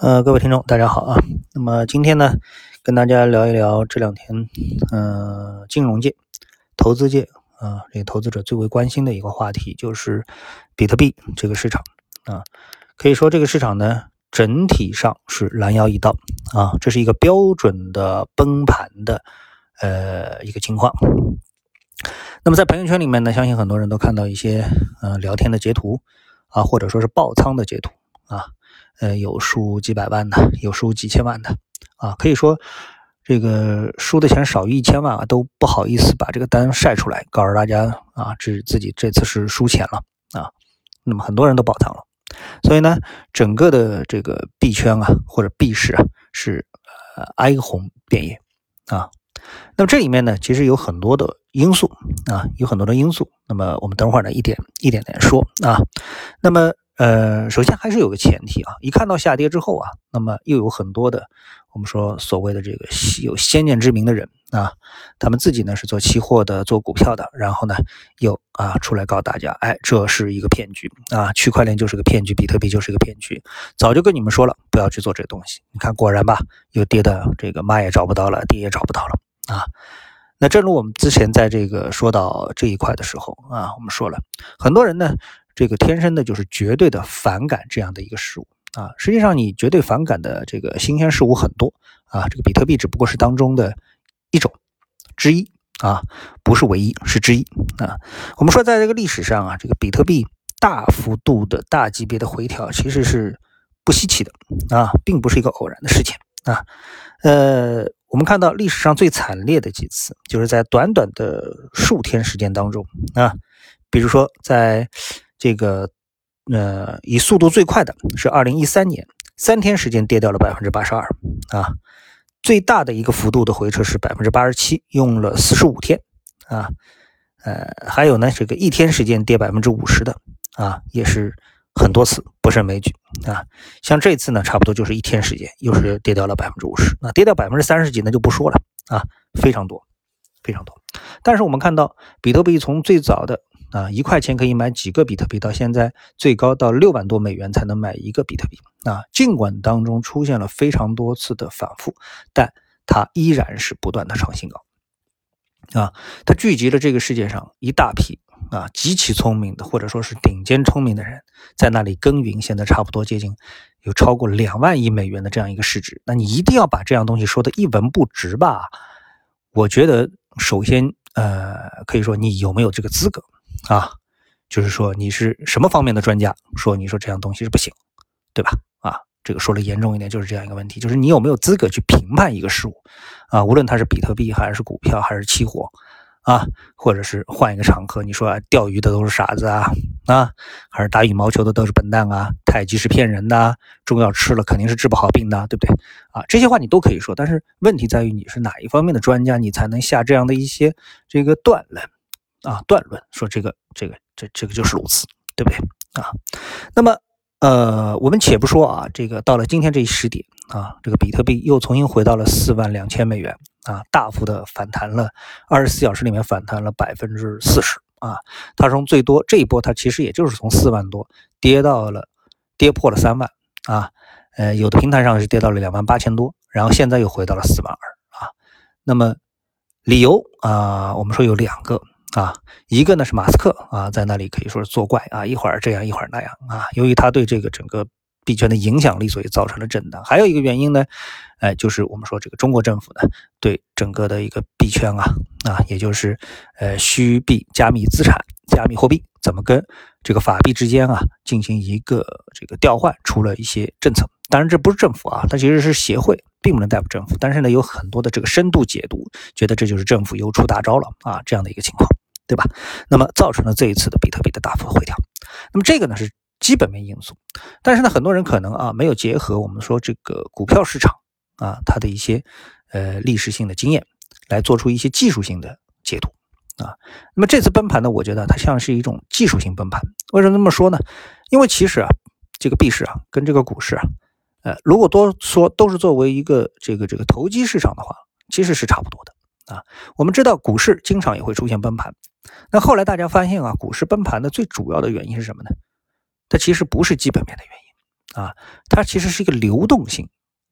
呃，各位听众，大家好啊。那么今天呢，跟大家聊一聊这两天，呃，金融界、投资界啊，这个投资者最为关心的一个话题，就是比特币这个市场啊。可以说，这个市场呢，整体上是拦腰一刀啊，这是一个标准的崩盘的呃一个情况。那么在朋友圈里面呢，相信很多人都看到一些呃聊天的截图啊，或者说是爆仓的截图啊。呃，有输几百万的，有输几千万的，啊，可以说这个输的钱少于一千万啊，都不好意思把这个单晒出来，告诉大家啊，这自己这次是输钱了啊。那么很多人都爆仓了，所以呢，整个的这个币圈啊，或者币市啊，是呃哀鸿遍野啊。那么这里面呢，其实有很多的因素啊，有很多的因素。那么我们等会儿呢，一点一点点说啊。那么。呃，首先还是有个前提啊，一看到下跌之后啊，那么又有很多的我们说所谓的这个有先见之明的人啊，他们自己呢是做期货的，做股票的，然后呢又啊出来告诉大家，哎，这是一个骗局啊，区块链就是个骗局，比特币就是个骗局，早就跟你们说了，不要去做这个东西。你看，果然吧，又跌的这个妈也找不到了，爹也找不到了啊。那正如我们之前在这个说到这一块的时候啊，我们说了很多人呢。这个天生的就是绝对的反感这样的一个事物啊！实际上，你绝对反感的这个新鲜事物很多啊，这个比特币只不过是当中的一种之一啊，不是唯一，是之一啊。我们说，在这个历史上啊，这个比特币大幅度的大级别的回调其实是不稀奇的啊，并不是一个偶然的事情啊。呃，我们看到历史上最惨烈的几次，就是在短短的数天时间当中啊，比如说在。这个，呃，以速度最快的是二零一三年，三天时间跌掉了百分之八十二啊，最大的一个幅度的回撤是百分之八十七，用了四十五天啊，呃，还有呢，这个一天时间跌百分之五十的啊，也是很多次不胜枚举啊。像这次呢，差不多就是一天时间，又是跌掉了百分之五十，那跌掉百分之三十几那就不说了啊，非常多，非常多。但是我们看到比特币从最早的。啊，一块钱可以买几个比特币？到现在最高到六万多美元才能买一个比特币啊！尽管当中出现了非常多次的反复，但它依然是不断的创新高啊！它聚集了这个世界上一大批啊极其聪明的，或者说是顶尖聪明的人，在那里耕耘。现在差不多接近有超过两万亿美元的这样一个市值。那你一定要把这样东西说的一文不值吧？我觉得，首先，呃，可以说你有没有这个资格？啊，就是说你是什么方面的专家？说你说这样东西是不行，对吧？啊，这个说的严重一点就是这样一个问题，就是你有没有资格去评判一个事物？啊，无论它是比特币还是股票还是期货，啊，或者是换一个场合，你说钓鱼的都是傻子啊，啊，还是打羽毛球的都是笨蛋啊？太极是骗人的，中药吃了肯定是治不好病的，对不对？啊，这些话你都可以说，但是问题在于你是哪一方面的专家，你才能下这样的一些这个断论。啊，断论说这个这个这这个就是如此，对不对啊？那么呃，我们且不说啊，这个到了今天这一时点啊，这个比特币又重新回到了四万两千美元啊，大幅的反弹了，二十四小时里面反弹了百分之四十啊。它从最多这一波，它其实也就是从四万多跌到了跌破了三万啊，呃，有的平台上是跌到了两万八千多，然后现在又回到了四万二啊。那么理由啊，我们说有两个。啊，一个呢是马斯克啊，在那里可以说是作怪啊，一会儿这样一会儿那样啊。由于他对这个整个币圈的影响力，所以造成了震荡。还有一个原因呢，哎，就是我们说这个中国政府呢，对整个的一个币圈啊啊，也就是呃虚币、加密资产、加密货币怎么跟这个法币之间啊进行一个这个调换，出了一些政策。当然这不是政府啊，它其实是协会。并不能代表政府，但是呢，有很多的这个深度解读，觉得这就是政府又出大招了啊，这样的一个情况，对吧？那么造成了这一次的比特币的大幅回调。那么这个呢是基本面因素，但是呢，很多人可能啊没有结合我们说这个股票市场啊它的一些呃历史性的经验来做出一些技术性的解读啊。那么这次崩盘呢，我觉得它像是一种技术性崩盘。为什么这么说呢？因为其实啊，这个币市啊跟这个股市啊。呃，如果多说都是作为一个这个这个投机市场的话，其实是差不多的啊。我们知道股市经常也会出现崩盘，那后来大家发现啊，股市崩盘的最主要的原因是什么呢？它其实不是基本面的原因啊，它其实是一个流动性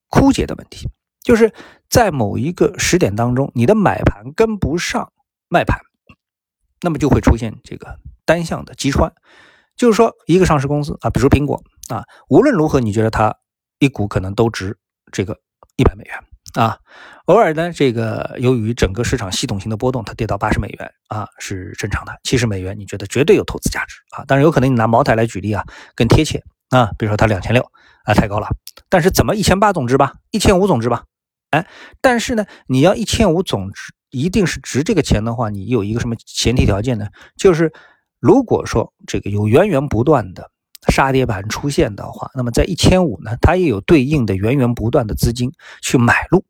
枯竭的问题，就是在某一个时点当中，你的买盘跟不上卖盘，那么就会出现这个单向的击穿。就是说，一个上市公司啊，比如苹果啊，无论如何，你觉得它一股可能都值这个一百美元啊。偶尔呢，这个由于整个市场系统性的波动，它跌到八十美元啊是正常的。七十美元，你觉得绝对有投资价值啊？当然，有可能你拿茅台来举例啊，更贴切啊。比如说它两千六啊，太高了。但是怎么一千八总值吧，一千五总值吧？哎，但是呢，你要一千五总值一定是值这个钱的话，你有一个什么前提条件呢？就是。如果说这个有源源不断的杀跌盘出现的话，那么在一千五呢，它也有对应的源源不断的资金去买入，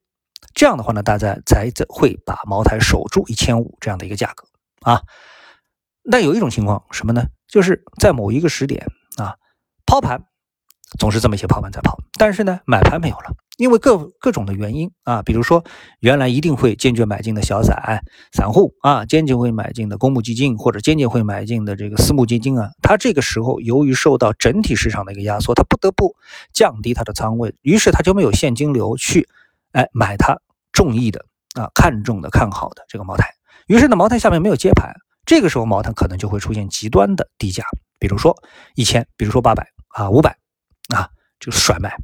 这样的话呢，大家才会把茅台守住一千五这样的一个价格啊。那有一种情况什么呢？就是在某一个时点啊，抛盘总是这么一些抛盘在抛，但是呢，买盘没有了。因为各各种的原因啊，比如说原来一定会坚决买进的小散散户啊，坚决会买进的公募基金或者坚决会买进的这个私募基金啊，它这个时候由于受到整体市场的一个压缩，它不得不降低它的仓位，于是它就没有现金流去哎买它中意的啊看中的看好的这个茅台，于是呢茅台下面没有接盘，这个时候茅台可能就会出现极端的低价，比如说一千，比如说八百啊五百啊就甩卖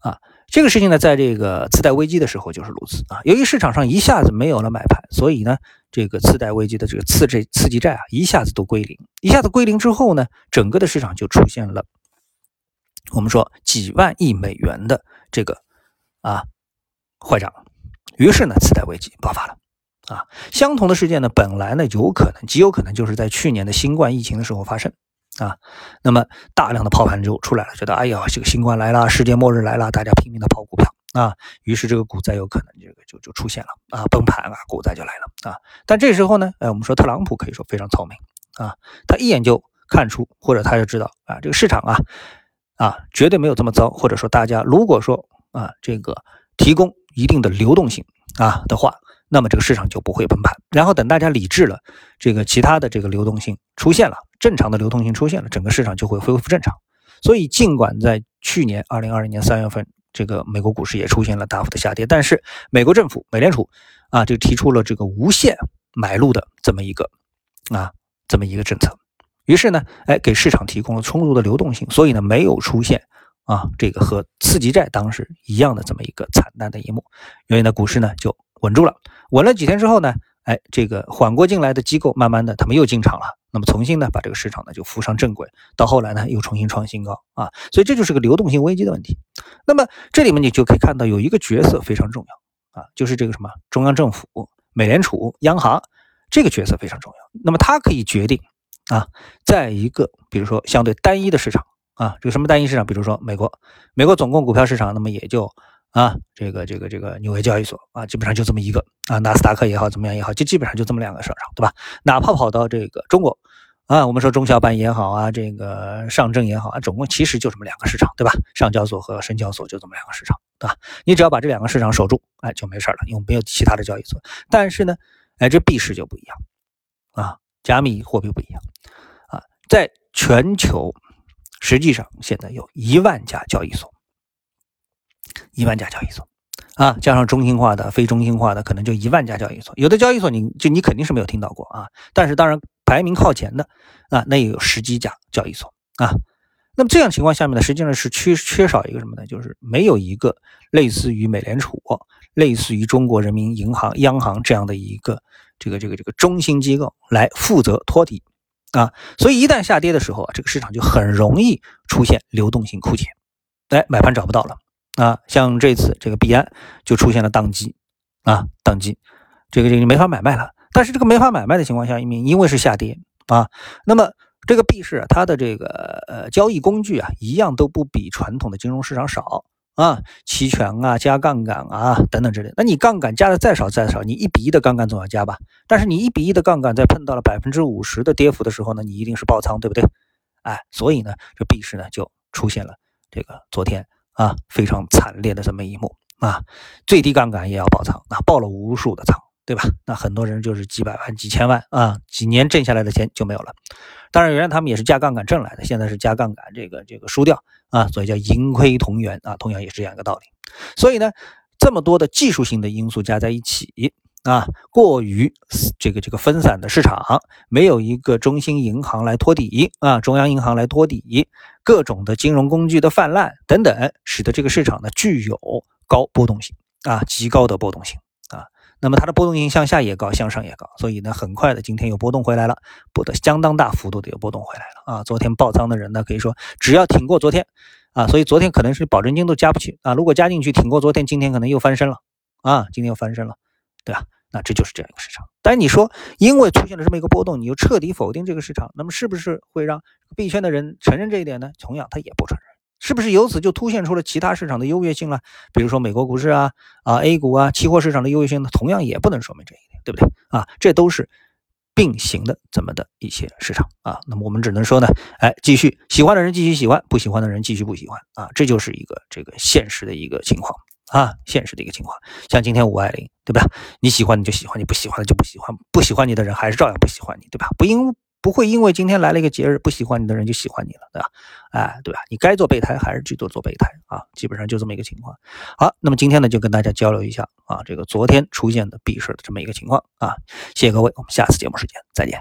啊。这个事情呢，在这个次贷危机的时候就是如此啊。由于市场上一下子没有了买盘，所以呢，这个次贷危机的这个次这次级债啊，一下子都归零。一下子归零之后呢，整个的市场就出现了我们说几万亿美元的这个啊坏账。于是呢，次贷危机爆发了啊。相同的事件呢，本来呢有可能极有可能就是在去年的新冠疫情的时候发生。啊，那么大量的抛盘就出来了，觉得哎呀，这个新冠来了，世界末日来了，大家拼命的抛股票啊，于是这个股灾有可能这个就就出现了啊，崩盘啊，股灾就来了啊。但这时候呢，哎，我们说特朗普可以说非常聪明啊，他一眼就看出，或者他就知道啊，这个市场啊啊绝对没有这么糟，或者说大家如果说啊这个提供一定的流动性啊的话。那么这个市场就不会崩盘，然后等大家理智了，这个其他的这个流动性出现了，正常的流动性出现了，整个市场就会恢复正常。所以尽管在去年二零二零年三月份，这个美国股市也出现了大幅的下跌，但是美国政府美联储啊就提出了这个无限买入的这么一个啊这么一个政策，于是呢，哎给市场提供了充足的流动性，所以呢没有出现啊这个和次级债当时一样的这么一个惨淡的一幕，因为呢股市呢就。稳住了，稳了几天之后呢？哎，这个缓过劲来的机构，慢慢的他们又进场了，那么重新呢把这个市场呢就扶上正轨，到后来呢又重新创新高啊，所以这就是个流动性危机的问题。那么这里面你就可以看到有一个角色非常重要啊，就是这个什么中央政府、美联储、央行这个角色非常重要。那么它可以决定啊，在一个比如说相对单一的市场啊，这个什么单一市场，比如说美国，美国总共股票市场，那么也就。啊，这个这个这个纽约交易所啊，基本上就这么一个啊，纳斯达克也好，怎么样也好，就基本上就这么两个市场，对吧？哪怕跑到这个中国啊，我们说中小板也好啊，这个上证也好啊，总共其实就这么两个市场，对吧？上交所和深交所就这么两个市场，对吧？你只要把这两个市场守住，哎，就没事了，因为没有其他的交易所。但是呢，哎，这币市就不一样啊，加密货币不一样啊，在全球实际上现在有一万家交易所。一万家交易所，啊，加上中心化的、非中心化的，可能就一万家交易所。有的交易所，你就你肯定是没有听到过啊。但是当然排名靠前的啊，那也有十几家交易所啊。那么这样情况下面呢，实际上是缺缺少一个什么呢？就是没有一个类似于美联储、类似于中国人民银行、央行这样的一个这个这个这个中心机构来负责托底啊。所以一旦下跌的时候啊，这个市场就很容易出现流动性枯竭，哎，买盘找不到了。啊，像这次这个币安就出现了宕机，啊，宕机，这个这个没法买卖了。但是这个没法买卖的情况下，因为因为是下跌啊，那么这个币市它的这个呃交易工具啊，一样都不比传统的金融市场少啊，期权啊，加杠杆啊等等之类。那你杠杆加的再少再少，你一比一的杠杆总要加吧？但是你一比一的杠杆在碰到了百分之五十的跌幅的时候呢，你一定是爆仓，对不对？哎，所以呢，这币市呢就出现了这个昨天。啊，非常惨烈的这么一幕啊，最低杠杆也要爆仓，那爆了无数的仓，对吧？那很多人就是几百万、几千万啊，几年挣下来的钱就没有了。当然，原来他们也是加杠杆挣来的，现在是加杠杆这个这个输掉啊，所以叫盈亏同源啊，同样也是这样一个道理。所以呢，这么多的技术性的因素加在一起啊，过于这个这个分散的市场，没有一个中心银行来托底啊，中央银行来托底，各种的金融工具的泛滥等等，使得这个市场呢具有高波动性啊，极高的波动性啊。那么它的波动性向下也高，向上也高，所以呢，很快的今天又波动回来了，波的相当大幅度的又波动回来了啊！昨天爆仓的人呢，可以说只要挺过昨天啊，所以昨天可能是保证金都加不起啊，如果加进去挺过昨天，今天可能又翻身了啊，今天又翻身了，对吧？那这就是这样一个市场。但是你说因为出现了这么一个波动，你又彻底否定这个市场，那么是不是会让币圈的人承认这一点呢？同样，他也不承认。是不是由此就凸显出了其他市场的优越性了？比如说美国股市啊，啊 A 股啊，期货市场的优越性呢？同样也不能说明这一点，对不对啊？这都是并行的这么的一些市场啊。那么我们只能说呢，哎，继续喜欢的人继续喜欢，不喜欢的人继续不喜欢啊。这就是一个这个现实的一个情况啊，现实的一个情况。像今天五二零，对吧？你喜欢你就喜欢，你不喜欢的就不喜欢，不喜欢你的人还是照样不喜欢你，对吧？不因。不会因为今天来了一个节日，不喜欢你的人就喜欢你了，对吧？哎，对吧？你该做备胎还是去做做备胎啊？基本上就这么一个情况。好，那么今天呢，就跟大家交流一下啊，这个昨天出现的币市的这么一个情况啊。谢谢各位，我们下次节目时间再见。